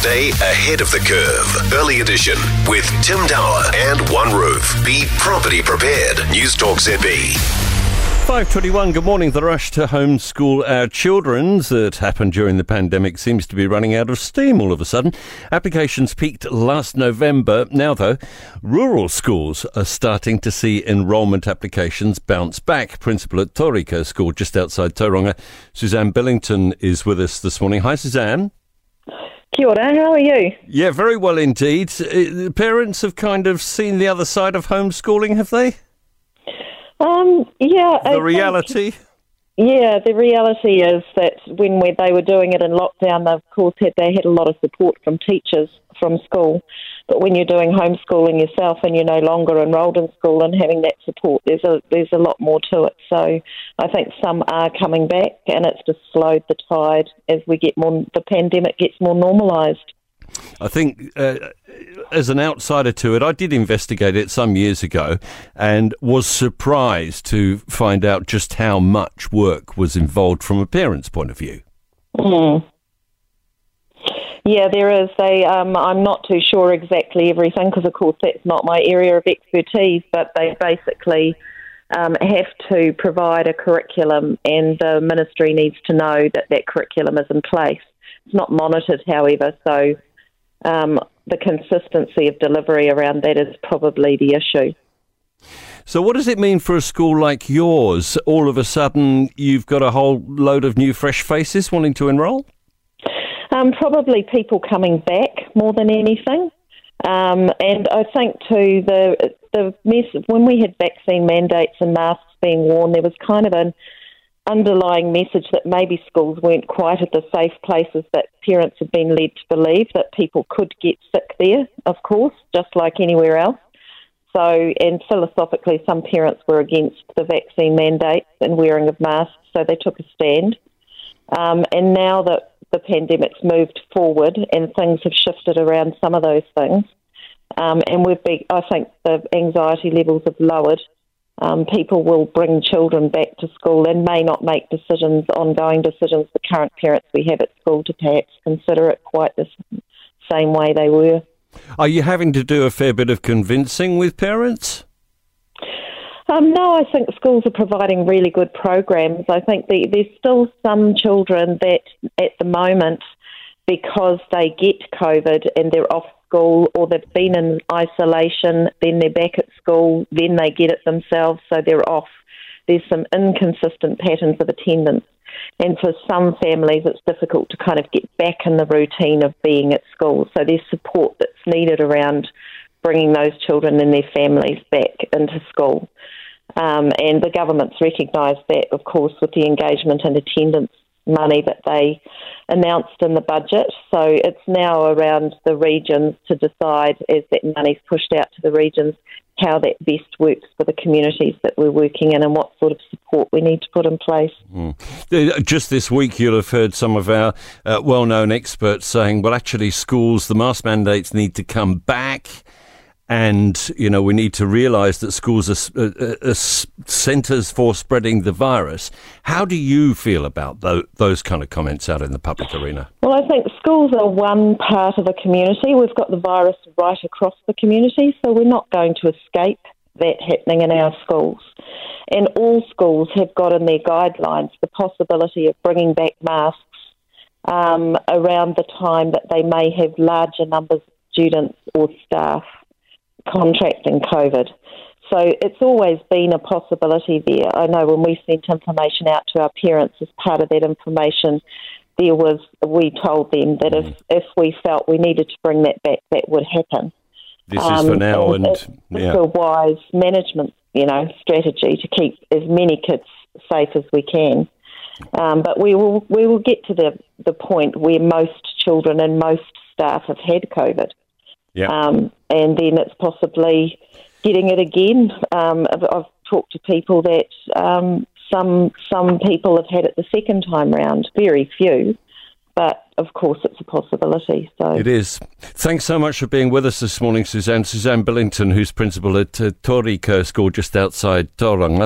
Stay ahead of the curve. Early edition with Tim Dower and One Roof. Be property prepared. News Talk ZB. 521, good morning. The rush to homeschool our children that happened during the pandemic seems to be running out of steam all of a sudden. Applications peaked last November. Now, though, rural schools are starting to see enrolment applications bounce back. Principal at Tauriko School just outside Tauranga, Suzanne Billington, is with us this morning. Hi, Suzanne. Kia ora, how are you? Yeah, very well indeed. Uh, parents have kind of seen the other side of homeschooling, have they? Um, yeah. The reality? Think, yeah, the reality is that when we, they were doing it in lockdown, they, of course, had, they had a lot of support from teachers from school. But when you're doing homeschooling yourself and you're no longer enrolled in school and having that support, there's a there's a lot more to it. So I think some are coming back, and it's just slowed the tide as we get more. The pandemic gets more normalised. I think, uh, as an outsider to it, I did investigate it some years ago and was surprised to find out just how much work was involved from a parent's point of view. Mm. Yeah, there is. They, um, I'm not too sure exactly everything because, of course, that's not my area of expertise. But they basically um, have to provide a curriculum, and the ministry needs to know that that curriculum is in place. It's not monitored, however, so um, the consistency of delivery around that is probably the issue. So, what does it mean for a school like yours? All of a sudden, you've got a whole load of new, fresh faces wanting to enrol? Um, probably people coming back more than anything. Um, and I think too the the mess when we had vaccine mandates and masks being worn, there was kind of an underlying message that maybe schools weren't quite at the safe places that parents had been led to believe that people could get sick there, of course, just like anywhere else. So, and philosophically, some parents were against the vaccine mandates and wearing of masks, so they took a stand. Um, and now that the pandemic's moved forward and things have shifted around some of those things, um, and we've been, I think the anxiety levels have lowered um, people will bring children back to school and may not make decisions, ongoing decisions, the current parents we have at school to perhaps consider it quite the same way they were. Are you having to do a fair bit of convincing with parents? Um, no, I think schools are providing really good programs. I think the, there's still some children that at the moment, because they get COVID and they're off school or they've been in isolation, then they're back at school, then they get it themselves, so they're off. There's some inconsistent patterns of attendance. And for some families, it's difficult to kind of get back in the routine of being at school. So there's support that's needed around bringing those children and their families back into school. Um, and the government's recognised that, of course, with the engagement and attendance money that they announced in the budget. So it's now around the regions to decide, as that money's pushed out to the regions, how that best works for the communities that we're working in and what sort of support we need to put in place. Mm. Just this week, you'll have heard some of our uh, well known experts saying, well, actually, schools, the mask mandates need to come back and you know we need to realise that schools are, are, are, uh, uh, uh, centres for spreading the virus. How do you feel about those, those kind of comments out in the public arena? Well, I think schools are one part of a community. We've got the virus right across the community, so we're not going to escape that happening in our schools. And all schools have got in their guidelines the possibility of bringing back masks um, around the time that they may have larger numbers of students or staff contracting COVID. So it's always been a possibility there. I know when we sent information out to our parents as part of that information, there was we told them that if, mm. if we felt we needed to bring that back, that would happen. This um, is for um, now, and, and yeah. a wise management, you know, strategy to keep as many kids safe as we can. Um, but we will we will get to the the point where most children and most staff have had COVID. Yeah. Um, and then it's possibly getting it again. Um, I've, I've, talked to people that um, some some people have had it the second time round. Very few, but of course it's a possibility. So it is. Thanks so much for being with us this morning, Suzanne. Suzanne Billington, who's principal at uh, Tauriko School just outside Tauranga.